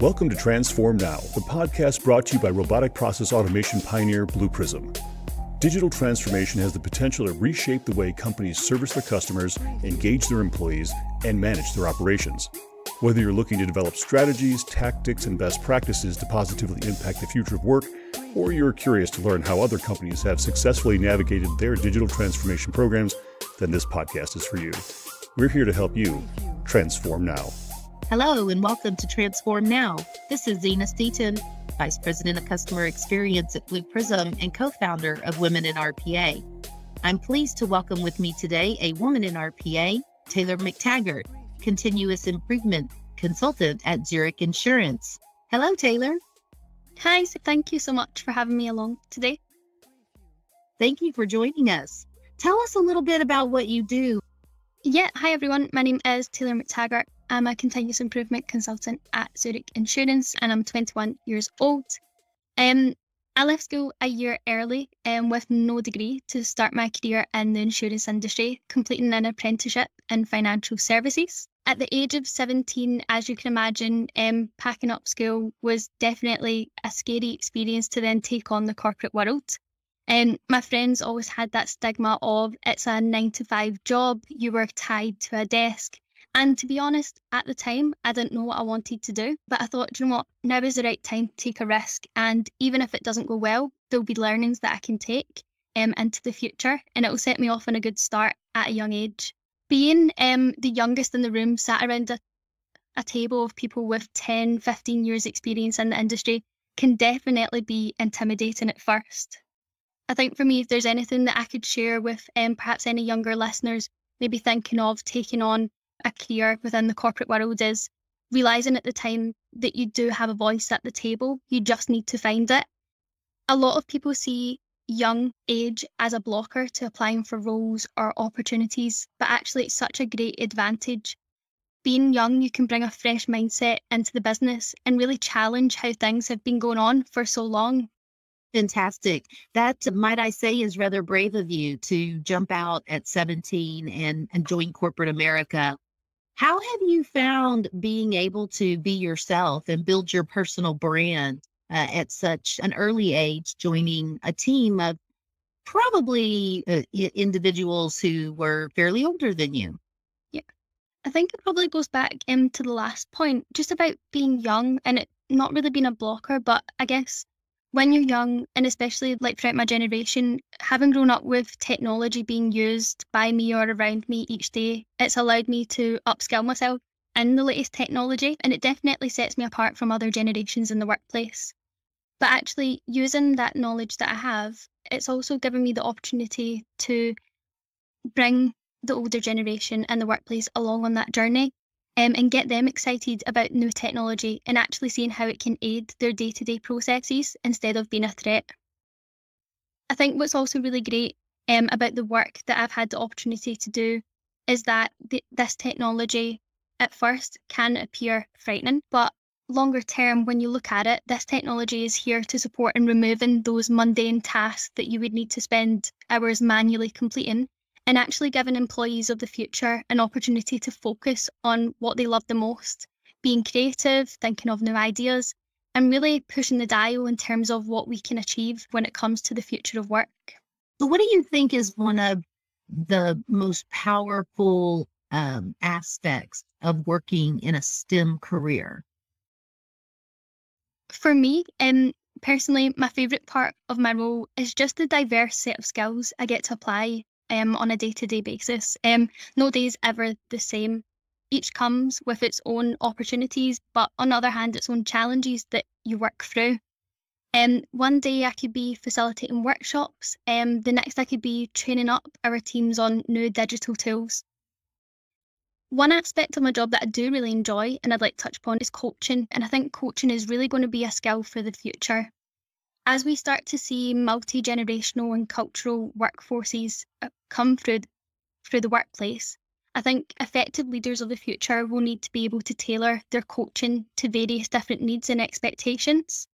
Welcome to Transform Now, the podcast brought to you by robotic process automation pioneer Blue Prism. Digital transformation has the potential to reshape the way companies service their customers, engage their employees, and manage their operations. Whether you're looking to develop strategies, tactics, and best practices to positively impact the future of work, or you're curious to learn how other companies have successfully navigated their digital transformation programs, then this podcast is for you. We're here to help you transform now. Hello, and welcome to Transform Now. This is Zena Steaton, Vice President of Customer Experience at Blue Prism and co founder of Women in RPA. I'm pleased to welcome with me today a woman in RPA, Taylor McTaggart, continuous improvement consultant at Zurich Insurance. Hello, Taylor. Hi, so thank you so much for having me along today. Thank you for joining us. Tell us a little bit about what you do. Yeah, hi everyone. My name is Taylor McTaggart. I'm a continuous improvement consultant at Zurich Insurance and I'm 21 years old. Um, I left school a year early um, with no degree to start my career in the insurance industry, completing an apprenticeship in financial services. At the age of 17, as you can imagine, um, packing up school was definitely a scary experience to then take on the corporate world. And um, my friends always had that stigma of it's a nine to five job, you were tied to a desk. And to be honest, at the time, I didn't know what I wanted to do. But I thought, you know what, now is the right time to take a risk. And even if it doesn't go well, there'll be learnings that I can take um, into the future and it'll set me off on a good start at a young age. Being um, the youngest in the room, sat around a, a table of people with 10, 15 years experience in the industry can definitely be intimidating at first. I think for me, if there's anything that I could share with um, perhaps any younger listeners, maybe thinking of taking on a career within the corporate world is realizing at the time that you do have a voice at the table. You just need to find it. A lot of people see young age as a blocker to applying for roles or opportunities, but actually, it's such a great advantage. Being young, you can bring a fresh mindset into the business and really challenge how things have been going on for so long. Fantastic. That, might I say, is rather brave of you to jump out at 17 and, and join corporate America how have you found being able to be yourself and build your personal brand uh, at such an early age, joining a team of probably uh, individuals who were fairly older than you? Yeah, I think it probably goes back into the last point, just about being young and it not really being a blocker, but I guess when you're young, and especially like throughout my generation, having grown up with technology being used by me or around me each day, it's allowed me to upskill myself in the latest technology, and it definitely sets me apart from other generations in the workplace. But actually, using that knowledge that I have, it's also given me the opportunity to bring the older generation in the workplace along on that journey um, and get them excited about new technology and actually seeing how it can aid their day to day processes instead of being a threat. I think what's also really great um, about the work that I've had the opportunity to do is that th- this technology at first can appear frightening, but longer term, when you look at it, this technology is here to support in removing those mundane tasks that you would need to spend hours manually completing and actually giving employees of the future an opportunity to focus on what they love the most, being creative, thinking of new ideas, and really pushing the dial in terms of what we can achieve when it comes to the future of work. So, what do you think is one of the most powerful um, aspects of working in a STEM career? For me, um, personally, my favourite part of my role is just the diverse set of skills I get to apply um, on a day to day basis. Um, no day is ever the same. Each comes with its own opportunities, but on the other hand, its own challenges that you work through. Um, one day I could be facilitating workshops, um, the next I could be training up our teams on new digital tools. One aspect of my job that I do really enjoy and I'd like to touch upon is coaching. And I think coaching is really going to be a skill for the future as we start to see multi generational and cultural workforces uh, come through through the workplace, I think effective leaders of the future will need to be able to tailor their coaching to various different needs and expectations.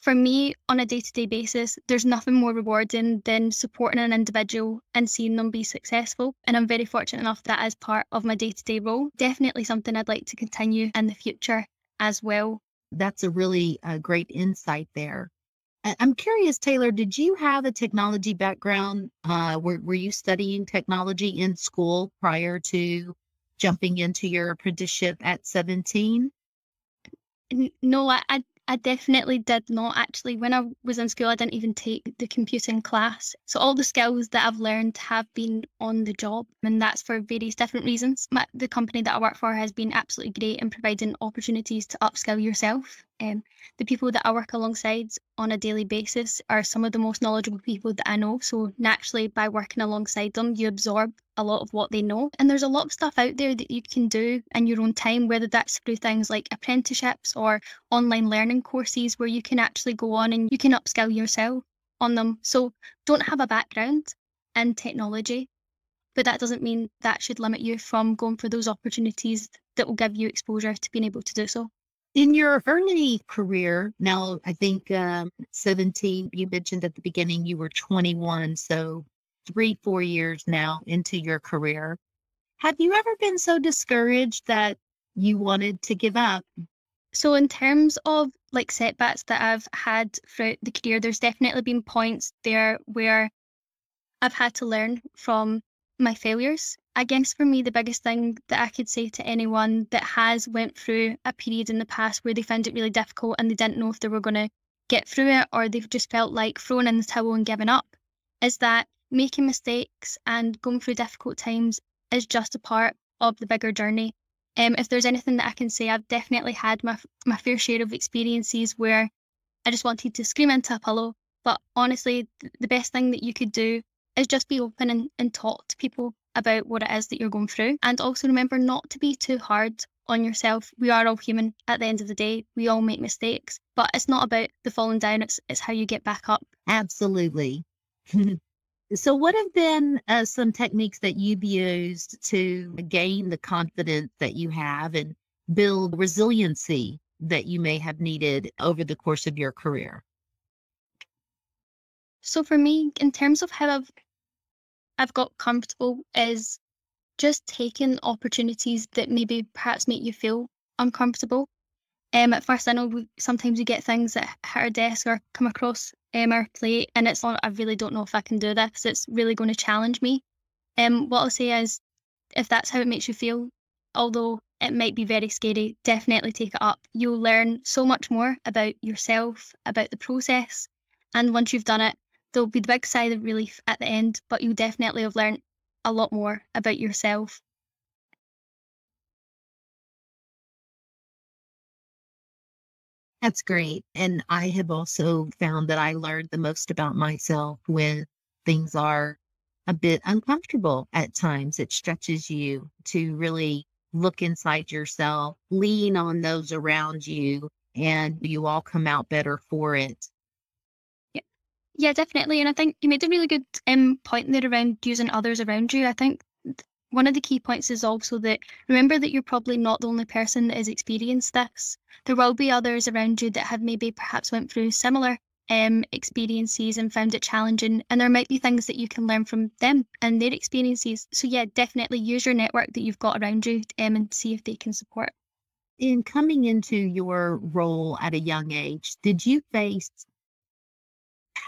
For me, on a day to day basis, there's nothing more rewarding than supporting an individual and seeing them be successful. And I'm very fortunate enough that as part of my day to day role, definitely something I'd like to continue in the future as well. That's a really uh, great insight there. I'm curious, Taylor, did you have a technology background? Uh, were, were you studying technology in school prior to jumping into your apprenticeship at 17? No, I, I I definitely did not actually. When I was in school, I didn't even take the computing class. So all the skills that I've learned have been on the job, and that's for various different reasons. My, the company that I work for has been absolutely great in providing opportunities to upskill yourself. Um, the people that I work alongside on a daily basis are some of the most knowledgeable people that I know. So naturally, by working alongside them, you absorb a lot of what they know. And there's a lot of stuff out there that you can do in your own time, whether that's through things like apprenticeships or online learning courses where you can actually go on and you can upskill yourself on them. So don't have a background in technology, but that doesn't mean that should limit you from going for those opportunities that will give you exposure to being able to do so. In your early career, now I think um, 17, you mentioned at the beginning you were 21, so three, four years now into your career. Have you ever been so discouraged that you wanted to give up? So, in terms of like setbacks that I've had throughout the career, there's definitely been points there where I've had to learn from my failures. I guess for me, the biggest thing that I could say to anyone that has went through a period in the past where they found it really difficult and they didn't know if they were going to get through it or they've just felt like thrown in the towel and given up is that making mistakes and going through difficult times is just a part of the bigger journey. Um, if there's anything that I can say, I've definitely had my my fair share of experiences where I just wanted to scream into a pillow. But honestly, the best thing that you could do is just be open and, and talk to people about what it is that you're going through. And also remember not to be too hard on yourself. We are all human at the end of the day. We all make mistakes, but it's not about the falling down, it's, it's how you get back up. Absolutely. so, what have been uh, some techniques that you've used to gain the confidence that you have and build resiliency that you may have needed over the course of your career? So, for me, in terms of how I've I've got comfortable is just taking opportunities that maybe perhaps make you feel uncomfortable. Um, at first, I know we, sometimes we get things that hit our desk or come across um, our plate, and it's like, I really don't know if I can do this. It's really going to challenge me. Um, what I'll say is, if that's how it makes you feel, although it might be very scary, definitely take it up. You'll learn so much more about yourself, about the process, and once you've done it, there'll be the big sigh of relief at the end, but you'll definitely have learned a lot more about yourself. That's great. And I have also found that I learned the most about myself when things are a bit uncomfortable at times. It stretches you to really look inside yourself, lean on those around you, and you all come out better for it. Yeah, definitely. And I think you made a really good um, point there around using others around you. I think one of the key points is also that remember that you're probably not the only person that has experienced this. There will be others around you that have maybe perhaps went through similar um, experiences and found it challenging. And there might be things that you can learn from them and their experiences. So yeah, definitely use your network that you've got around you um, and see if they can support. In coming into your role at a young age, did you face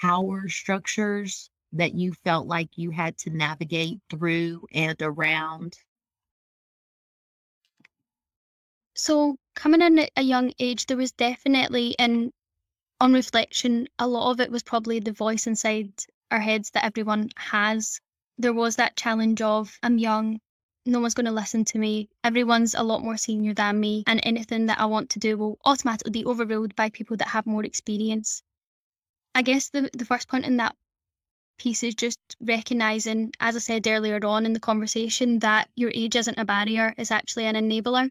power structures that you felt like you had to navigate through and around? So, coming in at a young age, there was definitely, and on reflection, a lot of it was probably the voice inside our heads that everyone has. There was that challenge of, I'm young, no one's going to listen to me. Everyone's a lot more senior than me, and anything that I want to do will automatically be overruled by people that have more experience. I guess the, the first point in that piece is just recognizing, as I said earlier on in the conversation, that your age isn't a barrier, it's actually an enabler.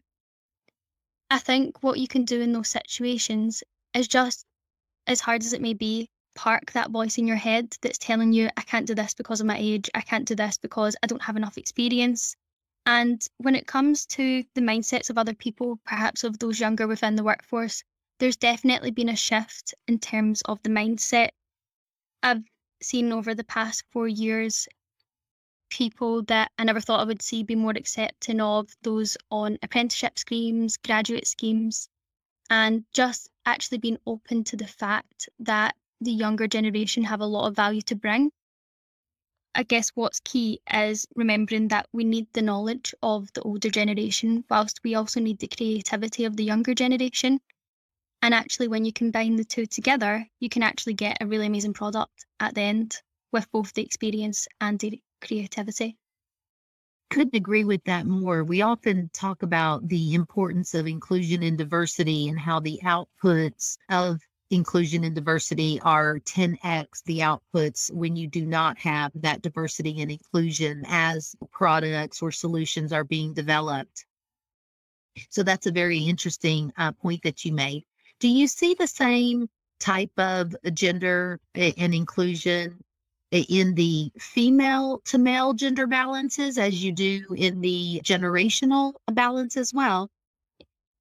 I think what you can do in those situations is just, as hard as it may be, park that voice in your head that's telling you, I can't do this because of my age, I can't do this because I don't have enough experience. And when it comes to the mindsets of other people, perhaps of those younger within the workforce, there's definitely been a shift in terms of the mindset. I've seen over the past four years people that I never thought I would see be more accepting of those on apprenticeship schemes, graduate schemes. and just actually being open to the fact that the younger generation have a lot of value to bring. I guess what's key is remembering that we need the knowledge of the older generation, whilst we also need the creativity of the younger generation. And actually, when you combine the two together, you can actually get a really amazing product at the end with both the experience and the creativity. Couldn't agree with that more. We often talk about the importance of inclusion and diversity and how the outputs of inclusion and diversity are 10x the outputs when you do not have that diversity and inclusion as products or solutions are being developed. So that's a very interesting uh, point that you made. Do you see the same type of gender and inclusion in the female to male gender balances as you do in the generational balance as well?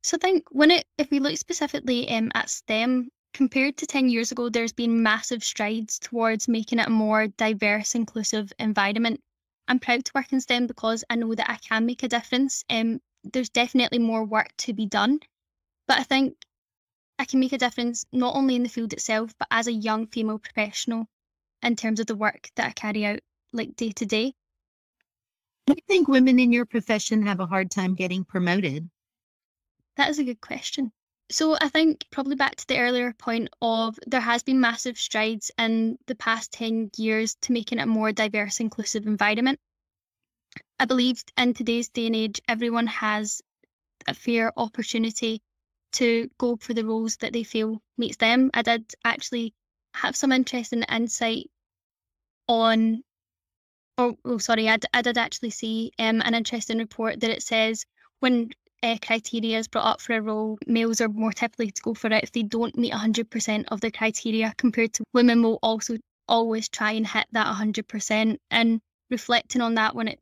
So I think when it, if we look specifically um, at STEM, compared to 10 years ago, there's been massive strides towards making it a more diverse, inclusive environment. I'm proud to work in STEM because I know that I can make a difference. Um, there's definitely more work to be done, but I think I can make a difference not only in the field itself, but as a young female professional in terms of the work that I carry out, like day to day. Do you think women in your profession have a hard time getting promoted? That is a good question. So I think probably back to the earlier point of there has been massive strides in the past 10 years to making it a more diverse, inclusive environment. I believe in today's day and age, everyone has a fair opportunity to go for the roles that they feel meets them. I did actually have some interesting insight on, or oh, sorry, I, d- I did actually see um, an interesting report that it says when uh, criteria is brought up for a role, males are more typically to go for it if they don't meet 100% of the criteria, compared to women will also always try and hit that 100%. And reflecting on that, when it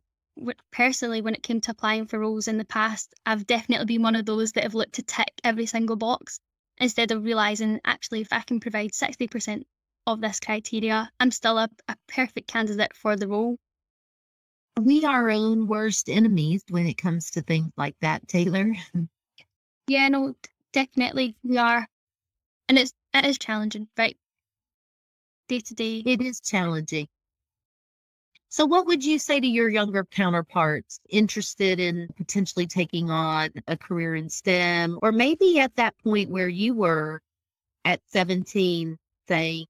personally, when it came to applying for roles in the past, I've definitely been one of those that have looked to tick every single box instead of realizing actually if I can provide 60% of this criteria, I'm still a, a perfect candidate for the role we are our own worst enemies when it comes to things like that, Taylor. Yeah, no, definitely we are. And it's it is challenging, right? Day to day. It is challenging. So what would you say to your younger counterparts interested in potentially taking on a career in STEM or maybe at that point where you were at 17 saying,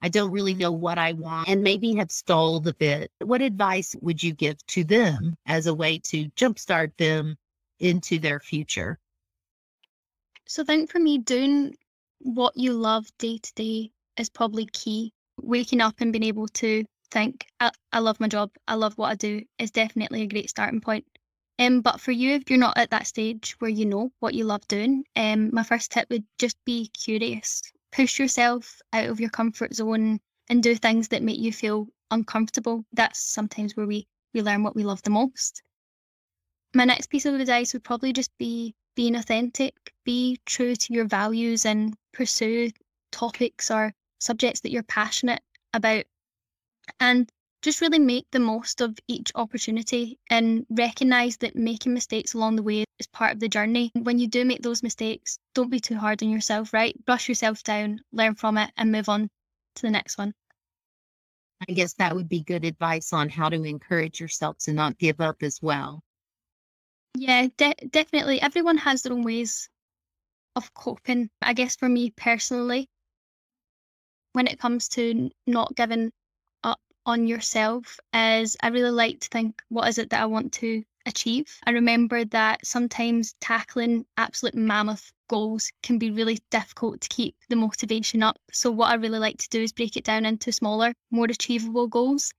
I don't really know what I want and maybe have stalled a bit. What advice would you give to them as a way to jumpstart them into their future? So I think for me, doing what you love day to day is probably key. Waking up and being able to think, I, I love my job, I love what I do is definitely a great starting point. Um, but for you, if you're not at that stage where you know what you love doing, um, my first tip would just be curious push yourself out of your comfort zone and do things that make you feel uncomfortable. That's sometimes where we, we learn what we love the most. My next piece of advice would probably just be being authentic, be true to your values and pursue topics or subjects that you're passionate about. And just really make the most of each opportunity and recognize that making mistakes along the way is part of the journey. When you do make those mistakes, don't be too hard on yourself, right? Brush yourself down, learn from it, and move on to the next one. I guess that would be good advice on how to encourage yourself to not give up as well. Yeah, de- definitely. Everyone has their own ways of coping. I guess for me personally, when it comes to not giving on yourself is I really like to think, what is it that I want to achieve? I remember that sometimes tackling absolute mammoth goals can be really difficult to keep the motivation up. So, what I really like to do is break it down into smaller, more achievable goals.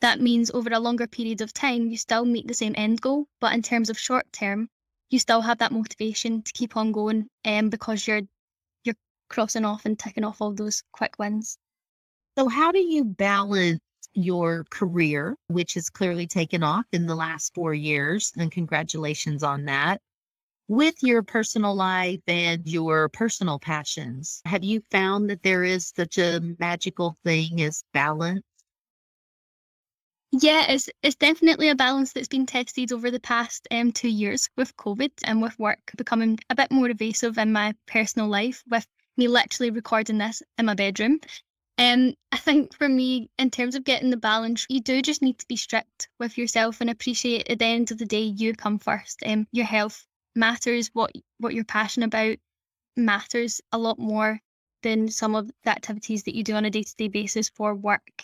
That means over a longer period of time, you still meet the same end goal, but in terms of short term, you still have that motivation to keep on going um, because you're you're crossing off and ticking off all those quick wins. So, how do you balance your career, which has clearly taken off in the last four years, and congratulations on that, with your personal life and your personal passions. Have you found that there is such a magical thing as balance? Yeah, it's it's definitely a balance that's been tested over the past um, two years with COVID and with work becoming a bit more evasive in my personal life, with me literally recording this in my bedroom. Um, I think for me, in terms of getting the balance, you do just need to be strict with yourself and appreciate at the end of the day you come first. Um, your health matters. What what you're passionate about matters a lot more than some of the activities that you do on a day to day basis for work.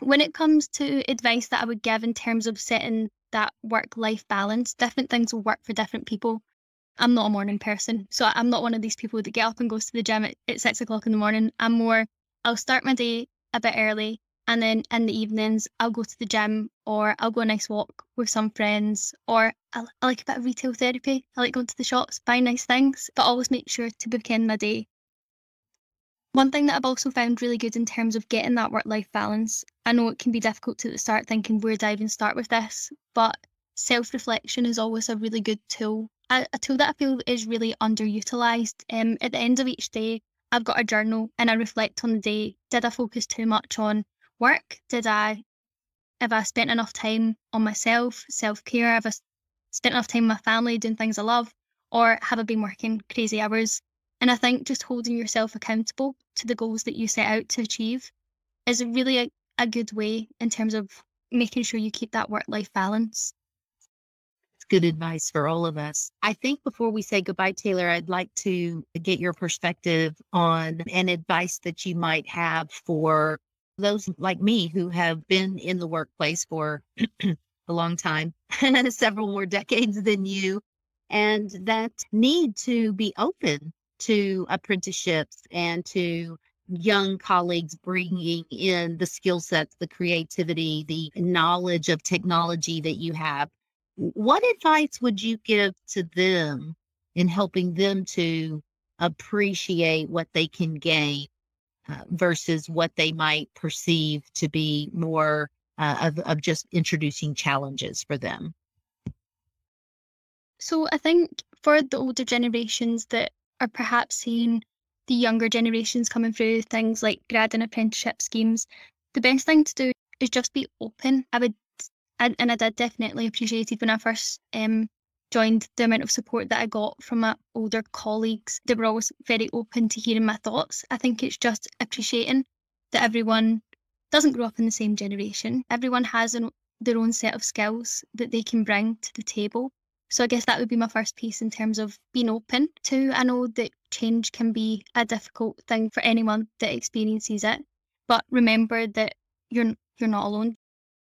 When it comes to advice that I would give in terms of setting that work life balance, different things will work for different people. I'm not a morning person. So I'm not one of these people that get up and goes to the gym at, at six o'clock in the morning. I'm more I'll start my day a bit early and then in the evenings I'll go to the gym or I'll go a nice walk with some friends or I, I like a bit of retail therapy. I like going to the shops, buy nice things, but always make sure to bookend my day. One thing that I've also found really good in terms of getting that work life balance, I know it can be difficult to start thinking where do I even start with this, but self reflection is always a really good tool. A, a, tool that I feel is really underutilized. Um, at the end of each day, I've got a journal and I reflect on the day. Did I focus too much on work? Did I have I spent enough time on myself, self care? Have I spent enough time with my family doing things I love? Or have I been working crazy hours? And I think just holding yourself accountable to the goals that you set out to achieve is really a, a good way in terms of making sure you keep that work life balance good advice for all of us. I think before we say goodbye, Taylor, I'd like to get your perspective on an advice that you might have for those like me who have been in the workplace for a long time, several more decades than you, and that need to be open to apprenticeships and to young colleagues bringing in the skill sets, the creativity, the knowledge of technology that you have what advice would you give to them in helping them to appreciate what they can gain uh, versus what they might perceive to be more uh, of, of just introducing challenges for them? So I think for the older generations that are perhaps seeing the younger generations coming through things like grad and apprenticeship schemes, the best thing to do is just be open. I would and, and I did definitely appreciate it when I first um, joined the amount of support that I got from my older colleagues. They were always very open to hearing my thoughts. I think it's just appreciating that everyone doesn't grow up in the same generation. Everyone has an, their own set of skills that they can bring to the table. So I guess that would be my first piece in terms of being open to. I know that change can be a difficult thing for anyone that experiences it, but remember that you're you're not alone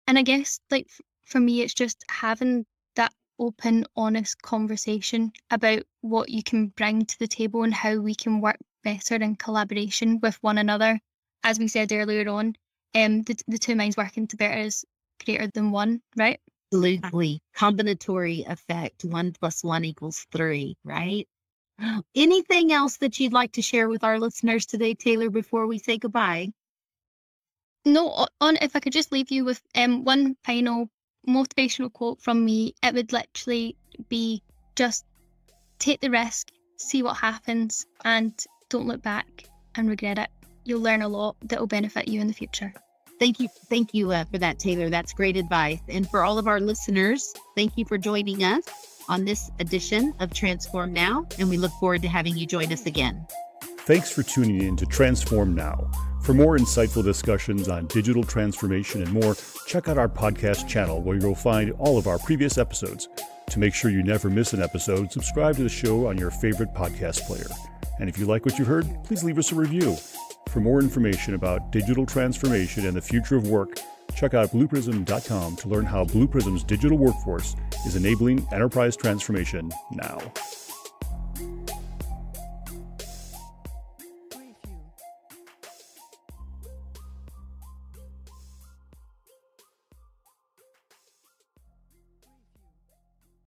and I guess like for me, it's just having that open, honest conversation about what you can bring to the table and how we can work better in collaboration with one another. As we said earlier on, um, the, the two minds working together is greater than one, right? Absolutely. Combinatory effect. One plus one equals three, right? Anything else that you'd like to share with our listeners today, Taylor, before we say goodbye? No, on if I could just leave you with um one final motivational quote from me, it would literally be just take the risk, see what happens, and don't look back and regret it. You'll learn a lot that will benefit you in the future. Thank you. Thank you uh, for that, Taylor. That's great advice. And for all of our listeners, thank you for joining us on this edition of Transform Now. And we look forward to having you join us again. Thanks for tuning in to Transform Now. For more insightful discussions on digital transformation and more, check out our podcast channel where you'll find all of our previous episodes. To make sure you never miss an episode, subscribe to the show on your favorite podcast player. And if you like what you heard, please leave us a review. For more information about digital transformation and the future of work, check out blueprism.com to learn how Blue Prism's digital workforce is enabling enterprise transformation now.